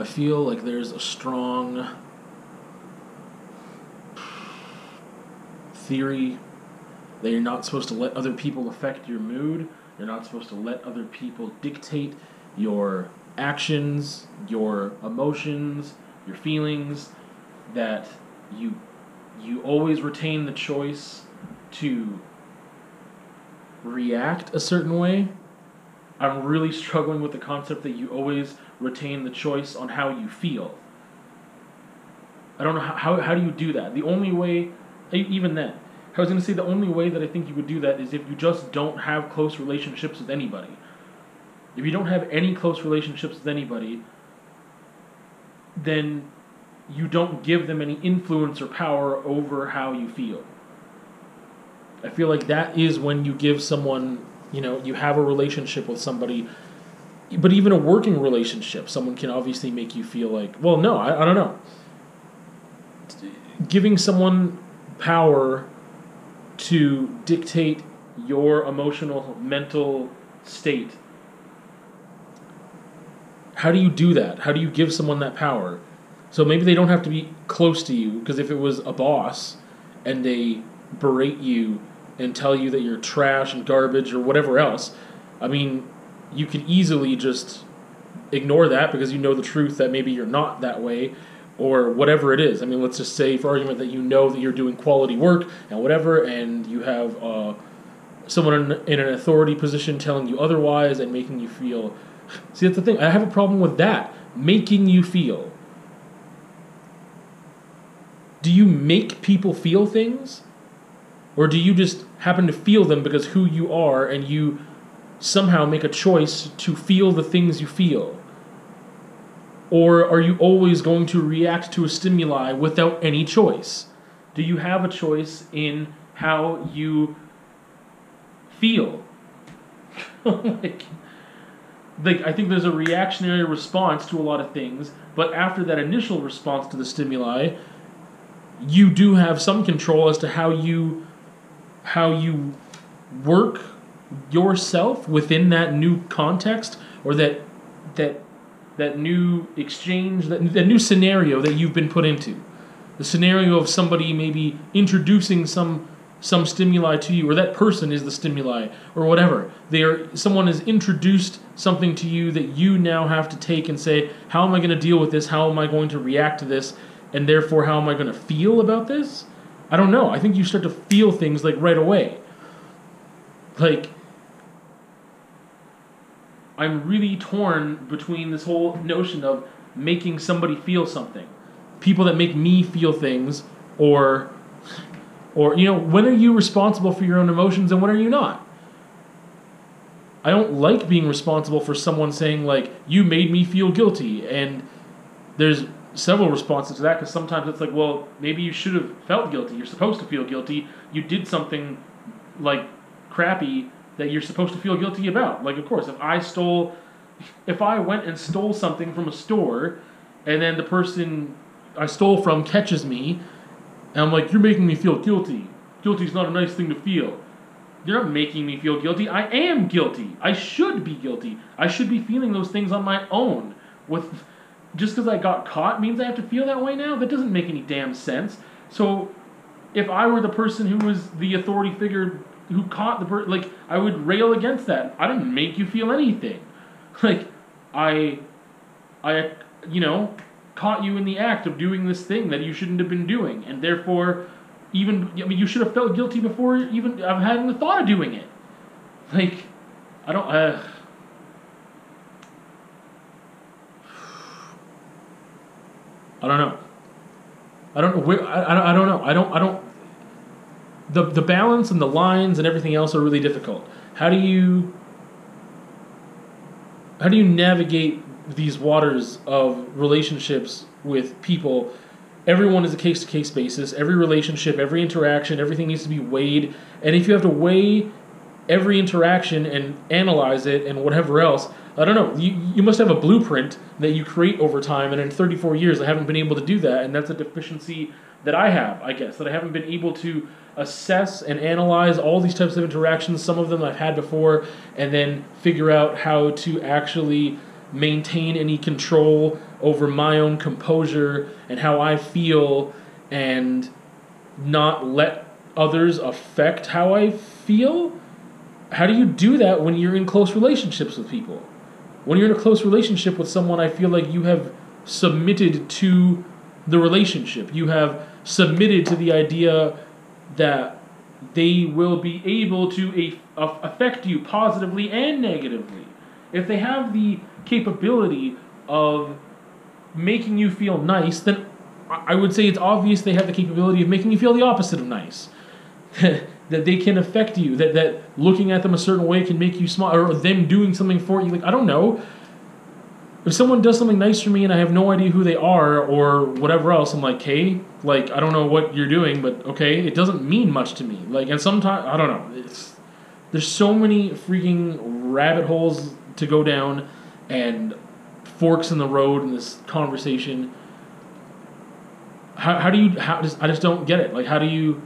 I feel like there's a strong theory that you're not supposed to let other people affect your mood. You're not supposed to let other people dictate your actions, your emotions, your feelings. That you you always retain the choice to react a certain way. I'm really struggling with the concept that you always retain the choice on how you feel. I don't know how, how, how do you do that? The only way, even then, I was going to say the only way that I think you would do that is if you just don't have close relationships with anybody. If you don't have any close relationships with anybody, then you don't give them any influence or power over how you feel. I feel like that is when you give someone, you know, you have a relationship with somebody, but even a working relationship, someone can obviously make you feel like, well, no, I, I don't know. Giving someone power to dictate your emotional, mental state. How do you do that? How do you give someone that power? So maybe they don't have to be close to you, because if it was a boss and they berate you and tell you that you're trash and garbage or whatever else, I mean, you could easily just ignore that because you know the truth that maybe you're not that way or whatever it is. I mean, let's just say, for argument, that you know that you're doing quality work and whatever, and you have uh, someone in, in an authority position telling you otherwise and making you feel. See, that's the thing. I have a problem with that. Making you feel. Do you make people feel things? Or do you just happen to feel them because who you are and you somehow make a choice to feel the things you feel? Or are you always going to react to a stimuli without any choice? Do you have a choice in how you feel? like, like, I think there's a reactionary response to a lot of things, but after that initial response to the stimuli, you do have some control as to how you how you work yourself within that new context or that that that new exchange that, that new scenario that you've been put into. The scenario of somebody maybe introducing some some stimuli to you or that person is the stimuli or whatever. They are someone has introduced something to you that you now have to take and say how am i going to deal with this? How am i going to react to this? And therefore how am i going to feel about this i don't know. I think you start to feel things like right away. Like i'm really torn between this whole notion of making somebody feel something. People that make me feel things or or you know when are you responsible for your own emotions and when are you not? I don't like being responsible for someone saying like you made me feel guilty and there's several responses to that because sometimes it's like well maybe you should have felt guilty you're supposed to feel guilty you did something like crappy that you're supposed to feel guilty about like of course if i stole if i went and stole something from a store and then the person i stole from catches me and I'm like, you're making me feel guilty. Guilty is not a nice thing to feel. You're not making me feel guilty. I am guilty. I should be guilty. I should be feeling those things on my own. With just because I got caught means I have to feel that way now. That doesn't make any damn sense. So, if I were the person who was the authority figure who caught the person, like I would rail against that. I didn't make you feel anything. Like I, I, you know, caught you in the act of doing this thing that you shouldn't have been doing, and therefore, even I mean, you should have felt guilty before even of having the thought of doing it. Like, I don't. Uh, I don't know. I don't know. I, I, don't, I don't know. I don't. I don't. The the balance and the lines and everything else are really difficult. How do you? How do you navigate these waters of relationships with people everyone is a case to case basis every relationship every interaction everything needs to be weighed and if you have to weigh every interaction and analyze it and whatever else i don't know you, you must have a blueprint that you create over time and in 34 years i haven't been able to do that and that's a deficiency that i have i guess that i haven't been able to assess and analyze all these types of interactions some of them i've had before and then figure out how to actually maintain any control over my own composure and how I feel and not let others affect how I feel? How do you do that when you're in close relationships with people? When you're in a close relationship with someone, I feel like you have submitted to the relationship. You have submitted to the idea that they will be able to affect you positively and negatively. If they have the capability of making you feel nice, then I would say it's obvious they have the capability of making you feel the opposite of nice. that they can affect you, that, that looking at them a certain way can make you smile, or them doing something for you. Like, I don't know. If someone does something nice for me and I have no idea who they are or whatever else, I'm like, hey, like, I don't know what you're doing, but okay, it doesn't mean much to me. Like, and sometimes, I don't know. It's, there's so many freaking rabbit holes to go down and forks in the road in this conversation. How, how do you how just I just don't get it. Like how do you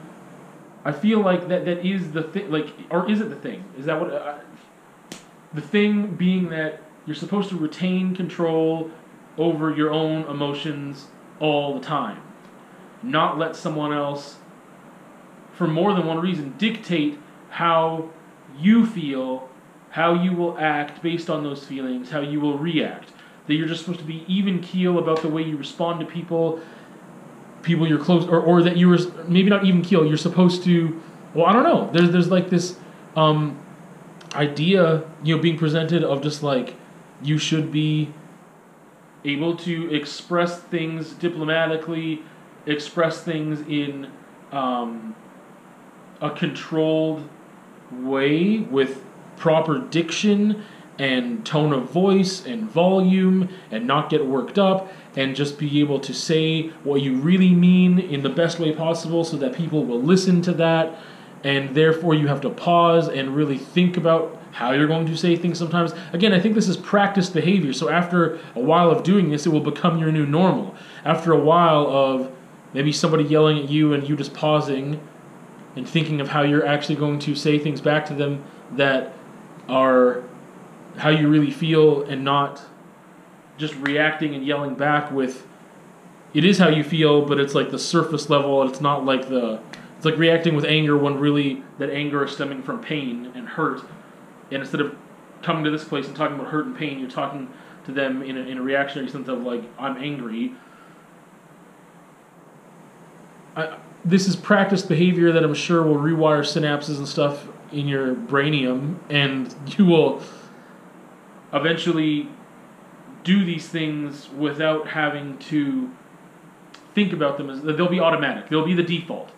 I feel like that that is the thing like or is it the thing? Is that what uh, the thing being that you're supposed to retain control over your own emotions all the time. Not let someone else for more than one reason dictate how you feel, how you will act based on those feelings, how you will react. That you're just supposed to be even keel about the way you respond to people, people you're close, or, or that you were maybe not even keel. You're supposed to, well, I don't know. There's there's like this um, idea, you know, being presented of just like you should be able to express things diplomatically, express things in um, a controlled way with proper diction and tone of voice and volume and not get worked up and just be able to say what you really mean in the best way possible so that people will listen to that. And therefore you have to pause and really think about how you're going to say things sometimes. Again i think this is practice behavior. So after a while of doing this it will become your new normal. After a while of maybe somebody yelling at you and you just pausing and thinking of how you're actually going to say things back to them that are how you really feel and not just reacting and yelling back with it is how you feel but it's like the surface level it's not like the it's like reacting with anger when really that anger is stemming from pain and hurt. And instead of coming to this place and talking about hurt and pain you're talking to them in a, in a reactionary sense of like i'm angry. I, this is practiced behavior that i'm sure will rewire synapses and stuff in your brainium and you will eventually do these things without having to think about them as they'll be automatic. They'll be the default.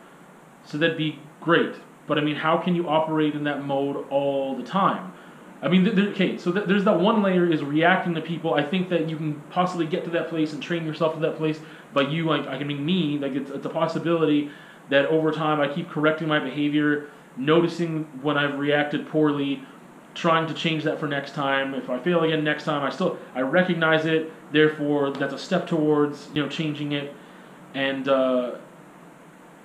So that'd be great. But I mean, how can you operate in that mode all the time? I mean, th- okay, so th- there's that one layer is reacting to people. I think that you can possibly get to that place and train yourself to that place. But you, like, I can mean me, like it's, it's a possibility that over time I keep correcting my behavior, noticing when I've reacted poorly, trying to change that for next time. If I fail again next time, I still I recognize it. Therefore, that's a step towards you know changing it. And uh,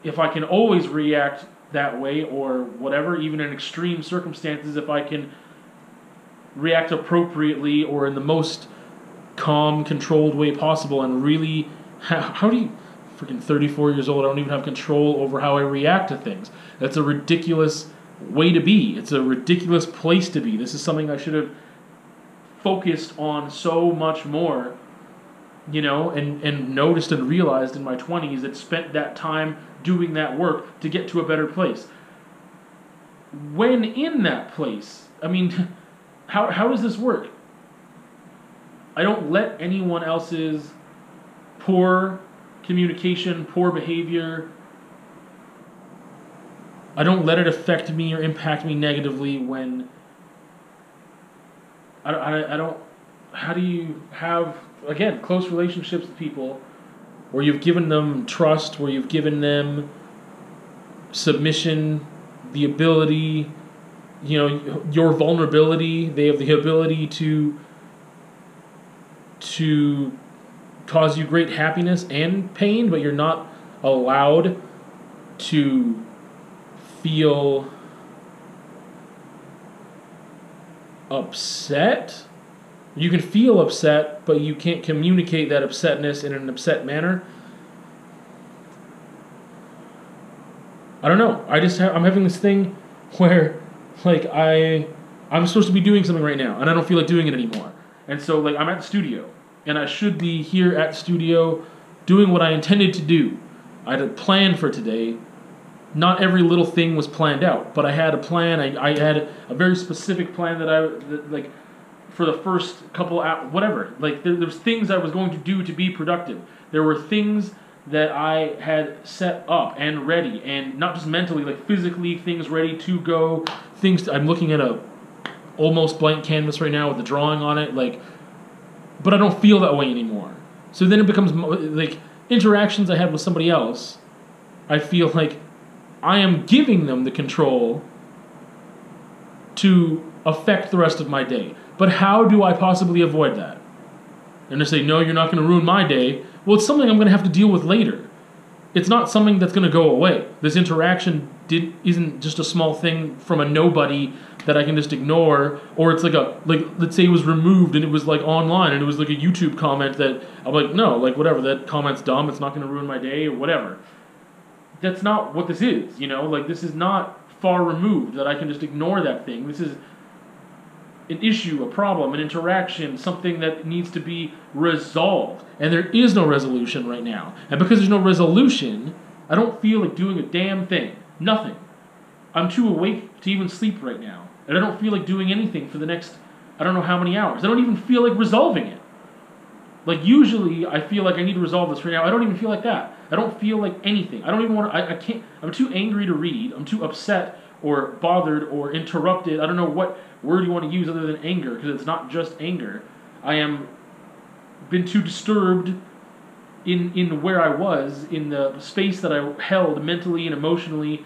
if I can always react that way or whatever, even in extreme circumstances, if I can react appropriately or in the most calm, controlled way possible, and really, how, how do you? Freaking 34 years old, I don't even have control over how I react to things. That's a ridiculous way to be. It's a ridiculous place to be. This is something I should have focused on so much more, you know, and, and noticed and realized in my 20s that spent that time doing that work to get to a better place. When in that place, I mean, how, how does this work? I don't let anyone else's poor communication, poor behavior, I don't let it affect me or impact me negatively when I, I, I don't how do you have again close relationships with people where you've given them trust where you've given them submission the ability you know your vulnerability they have the ability to to cause you great happiness and pain but you're not allowed to feel upset You can feel upset, but you can't communicate that upsetness in an upset manner. I don't know. I just have, I'm having this thing where like I I'm supposed to be doing something right now and I don't feel like doing it anymore. And so like I'm at the studio and I should be here at the studio doing what I intended to do. I had a plan for today. Not every little thing was planned out, but I had a plan. I, I had a very specific plan that I that, like for the first couple hours, whatever. Like there, there's things I was going to do to be productive. There were things that I had set up and ready, and not just mentally, like physically, things ready to go. Things I'm looking at a almost blank canvas right now with the drawing on it, like, but I don't feel that way anymore. So then it becomes like interactions I had with somebody else. I feel like I am giving them the control to affect the rest of my day. But how do I possibly avoid that? And they say, no, you're not going to ruin my day. Well, it's something I'm going to have to deal with later. It's not something that's going to go away. This interaction did isn't just a small thing from a nobody that I can just ignore, or it's like a like let's say it was removed and it was like online and it was like a YouTube comment that I'm like no like whatever that comment's dumb. It's not going to ruin my day or whatever. That's not what this is. You know, like this is not far removed that I can just ignore that thing. This is an issue, a problem, an interaction, something that needs to be resolved. And there is no resolution right now. And because there's no resolution, I don't feel like doing a damn thing. Nothing. I'm too awake to even sleep right now. And I don't feel like doing anything for the next, I don't know how many hours. I don't even feel like resolving it. Like, usually I feel like I need to resolve this right now. I don't even feel like that. I don't feel like anything. I don't even want to, I, I can't, I'm too angry to read. I'm too upset or bothered or interrupted. I don't know what word you want to use other than anger because it's not just anger. I am been too disturbed in in where I was in the space that I held mentally and emotionally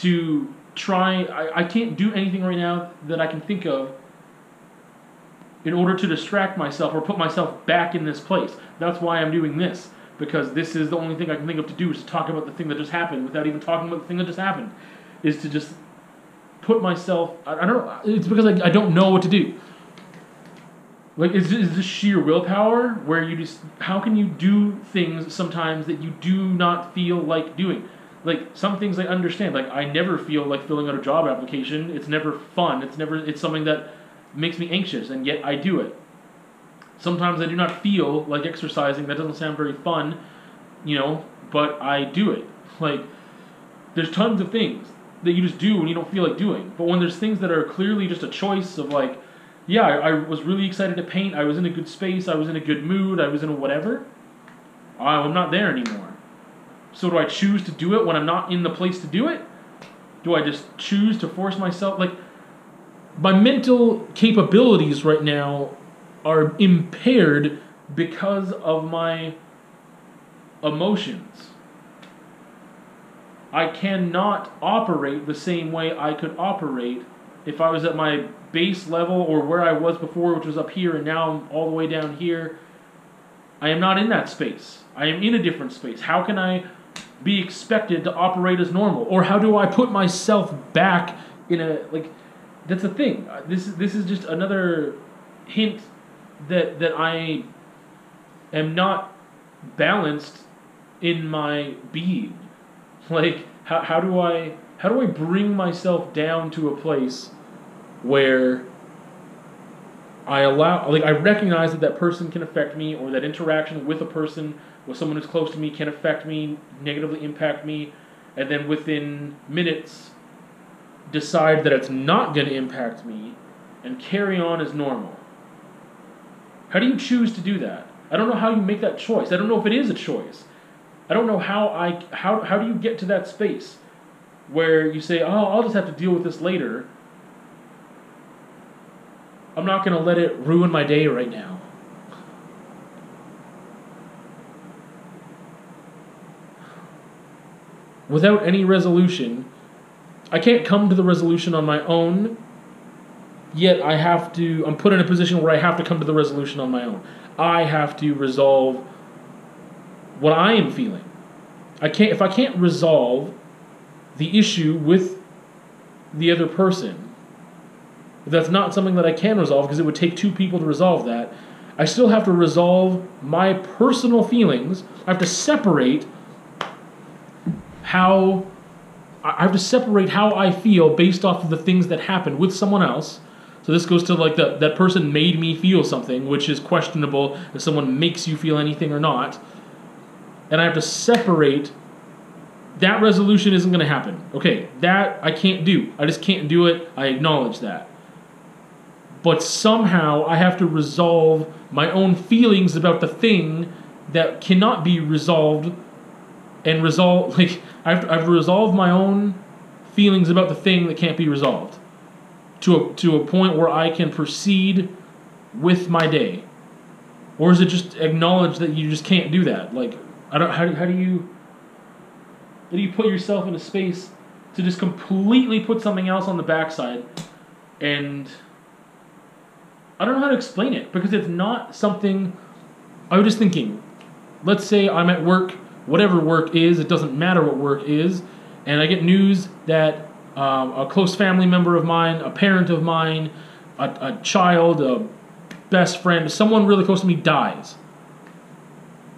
to try I, I can't do anything right now that I can think of in order to distract myself or put myself back in this place. That's why I'm doing this because this is the only thing I can think of to do is to talk about the thing that just happened without even talking about the thing that just happened is to just put myself. I, I don't know. It's because I, I don't know what to do. Like, is, is this sheer willpower where you just. How can you do things sometimes that you do not feel like doing? Like, some things I understand. Like, I never feel like filling out a job application. It's never fun. It's never. It's something that makes me anxious, and yet I do it. Sometimes I do not feel like exercising. That doesn't sound very fun, you know, but I do it. Like, there's tons of things that you just do when you don't feel like doing. But when there's things that are clearly just a choice of like, yeah, I, I was really excited to paint. I was in a good space. I was in a good mood. I was in a whatever. I'm not there anymore. So do I choose to do it when I'm not in the place to do it? Do I just choose to force myself? Like, my mental capabilities right now are impaired because of my emotions. I cannot operate the same way I could operate if I was at my base level or where I was before, which was up here, and now I'm all the way down here. I am not in that space. I am in a different space. How can I be expected to operate as normal? Or how do I put myself back in a like that's the thing. This is this is just another hint that that I am not balanced in my being. Like, how, how do I how do I bring myself down to a place where I allow like I recognize that that person can affect me or that interaction with a person with someone who's close to me can affect me, negatively impact me, and then within minutes decide that it's not going to impact me and carry on as normal. How do you choose to do that? I don't know how you make that choice. I don't know if it is a choice. I don't know how I how how do you get to that space where you say, "Oh, I'll just have to deal with this later." I'm not going to let it ruin my day right now. Without any resolution, I can't come to the resolution on my own. Yet I have to I'm put in a position where I have to come to the resolution on my own. I have to resolve what I am feeling. I can't if I can't resolve the issue with the other person, that's not something that I can resolve because it would take two people to resolve that, I still have to resolve my personal feelings. I have to separate how I have to separate how I feel based off of the things that happened with someone else. So this goes to like that that person made me feel something, which is questionable if someone makes you feel anything or not. And I have to separate that resolution isn't going to happen. Okay, that I can't do. I just can't do it. I acknowledge that. But somehow I have to resolve my own feelings about the thing that cannot be resolved and resolve like I've I've resolved my own feelings about the thing that can't be resolved to a, to a point where I can proceed with my day. Or is it just acknowledge that you just can't do that? Like I don't how do, how do you how do you put yourself in a space to just completely put something else on the backside and I don't know how to explain it because it's not something I was just thinking let's say I'm at work whatever work is, it doesn't matter what work is, and I get news that um, a close family member of mine, a parent of mine, a, a child, a best friend, someone really close to me dies.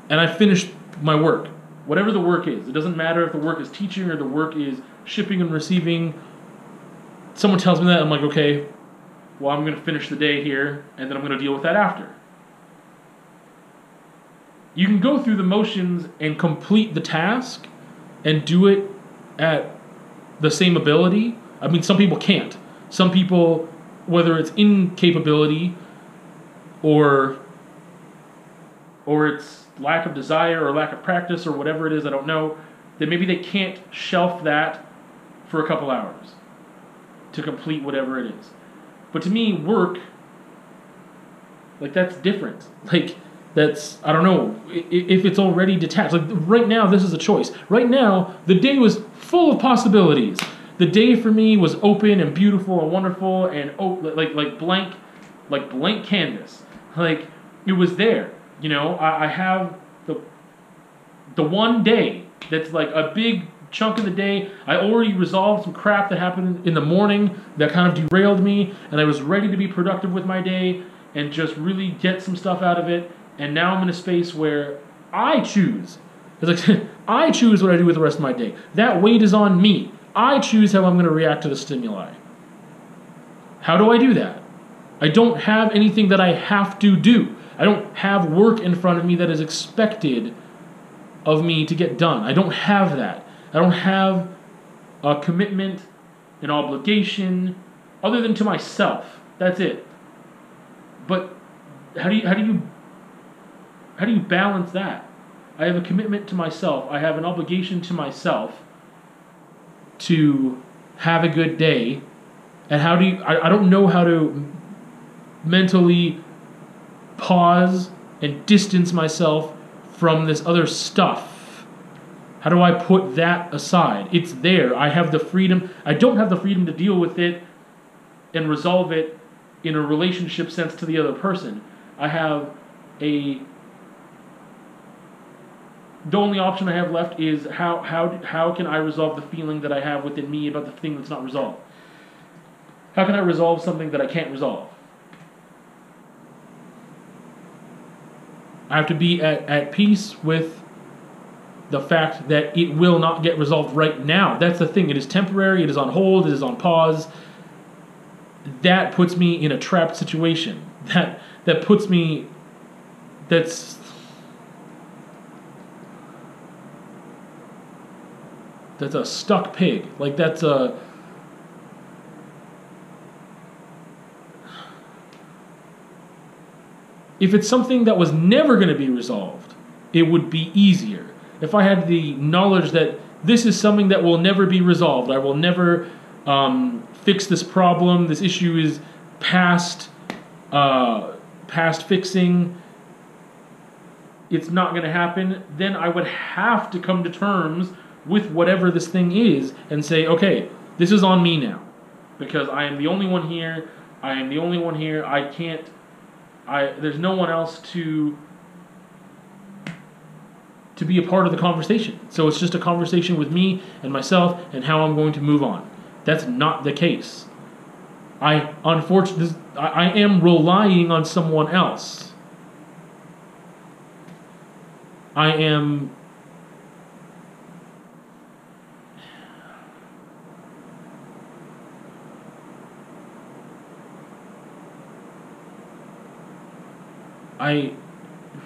And I finish my work, whatever the work is. It doesn't matter if the work is teaching or the work is shipping and receiving. Someone tells me that, I'm like, okay, well, I'm going to finish the day here, and then I'm going to deal with that after you can go through the motions and complete the task and do it at the same ability. I mean, some people can't. Some people, whether it's incapability or or it's lack of desire or lack of practice or whatever it is, I don't know, that maybe they can't shelf that for a couple hours to complete whatever it is. But to me, work like that's different. Like that's I don't know if it's already detached. Like right now, this is a choice. Right now, the day was full of possibilities. The day for me was open and beautiful and wonderful and oh, like like blank, like blank canvas. Like it was there. You know, I, I have the the one day that's like a big chunk of the day. I already resolved some crap that happened in the morning that kind of derailed me, and I was ready to be productive with my day and just really get some stuff out of it and now I'm in a space where I choose. It's like I choose what I do with the rest of my day. That weight is on me. I choose how I'm going to react to the stimuli. How do I do that? I don't have anything that I have to do. I don't have work in front of me that is expected of me to get done. I don't have that. I don't have a commitment, an obligation, other than to myself. That's it. But how do you how do you how do you balance that? I have a commitment to myself. I have an obligation to myself to have a good day. And how do you, I, I don't know how to mentally pause and distance myself from this other stuff. How do I put that aside? It's there. I have the freedom. I don't have the freedom to deal with it and resolve it in a relationship sense to the other person. I have a the only option I have left is how how how can I resolve the feeling that I have within me about the thing that's not resolved? How can I resolve something that I can't resolve? I have to be at, at peace with the fact that it will not get resolved right now. That's the thing. It is temporary, it is on hold, it is on pause. That puts me in a trapped situation. That that puts me that's That's a stuck pig. Like that's a If it's something that was never going to be resolved, it would be easier. If I had the knowledge that this is something that will never be resolved, I will never um, fix this problem. This issue is past uh, past fixing. It's not going to happen. Then I would have to come to terms with whatever this thing is and say, okay, this is on me now. Because I am the only one here. I am the only one here. I can't I there's no one else to to be a part of the conversation. So it's just a conversation with me and myself and how I'm going to move on. That's not the case. I unfortunately I, I am relying on someone else. I am I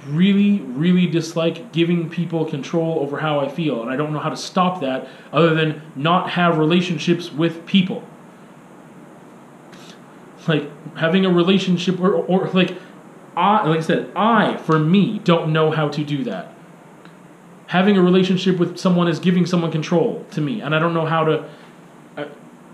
really, really dislike giving people control over how I feel, and I don't know how to stop that other than not have relationships with people. Like having a relationship, or, or like, I, like I said, I, for me, don't know how to do that. Having a relationship with someone is giving someone control to me, and I don't know how to. Uh,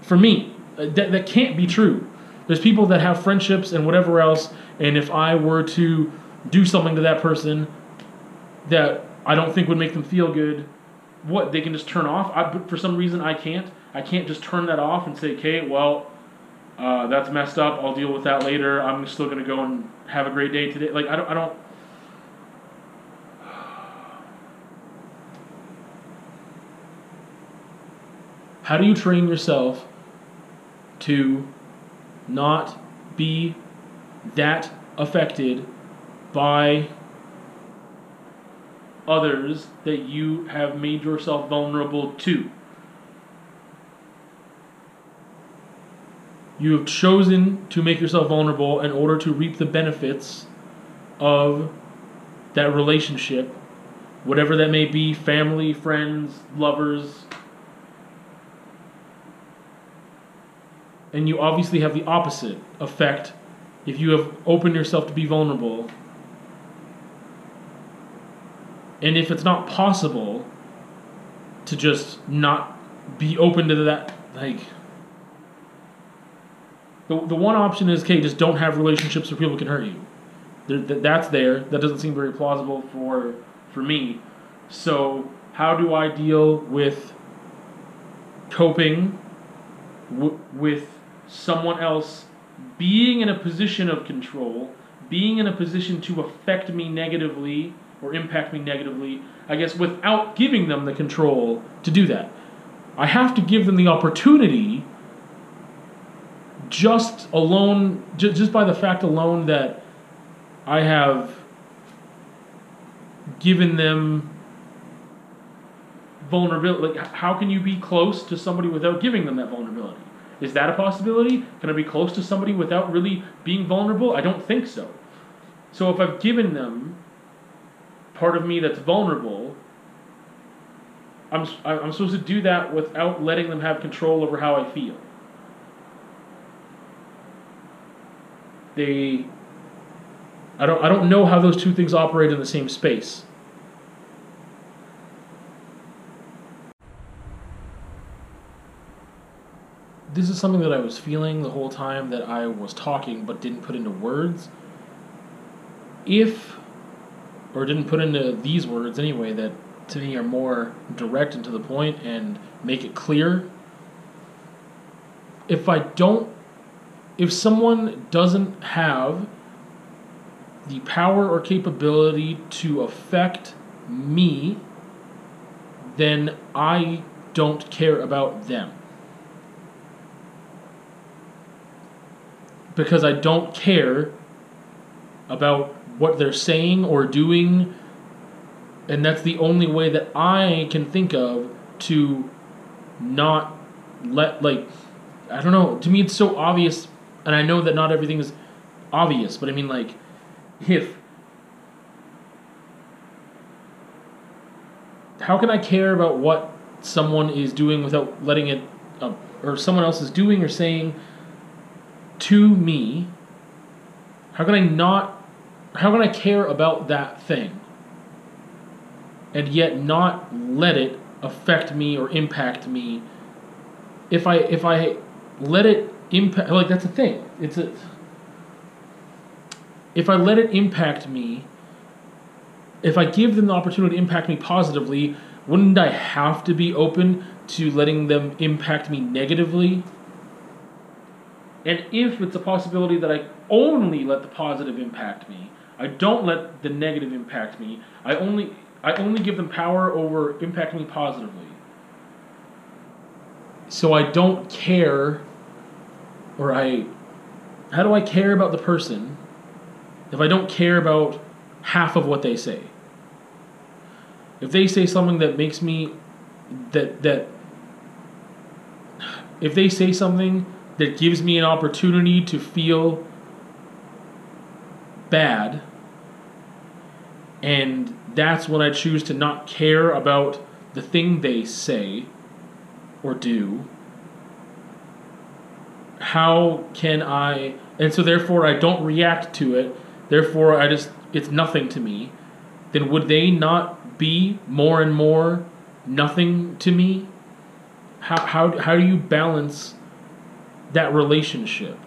for me, uh, that, that can't be true. There's people that have friendships and whatever else, and if I were to do something to that person that I don't think would make them feel good, what they can just turn off. I, but for some reason, I can't. I can't just turn that off and say, "Okay, well, uh, that's messed up. I'll deal with that later. I'm still gonna go and have a great day today." Like I don't. I don't. How do you train yourself to not be that affected by others that you have made yourself vulnerable to. You have chosen to make yourself vulnerable in order to reap the benefits of that relationship, whatever that may be family, friends, lovers. And you obviously have the opposite effect if you have opened yourself to be vulnerable and if it's not possible to just not be open to that, like, the, the one option is, okay, just don't have relationships where people can hurt you. There, that, that's there. That doesn't seem very plausible for for me. So how do I deal with coping w- with someone else being in a position of control, being in a position to affect me negatively or impact me negatively, I guess, without giving them the control to do that. I have to give them the opportunity just alone, just, by the fact alone that I have given them vulnerability. Like, how can you be close to somebody without giving them that vulnerability? Is that a possibility? Can I be close to somebody without really being vulnerable? I don't think so. So if I've given them part of me that's vulnerable, I'm, I'm supposed to do that without letting them have control over how I feel. They, I don't, I don't know how those two things operate in the same space. This is something that I was feeling the whole time that I was talking but didn't put into words. If or didn't put into these words anyway that to me are more direct and to the point and make it clear. If I don't, if someone doesn't have the power or capability to affect me, then I don't care about them. Because I don't care about what they're saying or doing. And that's the only way that I can think of to not let, like, I don't know. To me, it's so obvious. And I know that not everything is obvious, but I mean, like, if. How can I care about what someone is doing without letting it, uh, or someone else is doing or saying to me? How can I not how can I care about that thing and yet not let it affect me or impact me if I if I let it impact like that's a thing. It's a if I let it impact me, if I give them the opportunity to impact me positively, wouldn't I have to be open to letting them impact me negatively? And if it's a possibility that I only let the positive impact me, I don't let the negative impact me. I only I only give them power over impacting me positively. So I don't care or I how do I care about the person if I don't care about half of what they say? If they say something that makes me that that if they say something that gives me an opportunity to feel bad. And that's when I choose to not care about the thing they say or do. How can I and so therefore I don't react to it. Therefore I just it's nothing to me. Then would they not be more and more nothing to me? How how how do you balance that relationship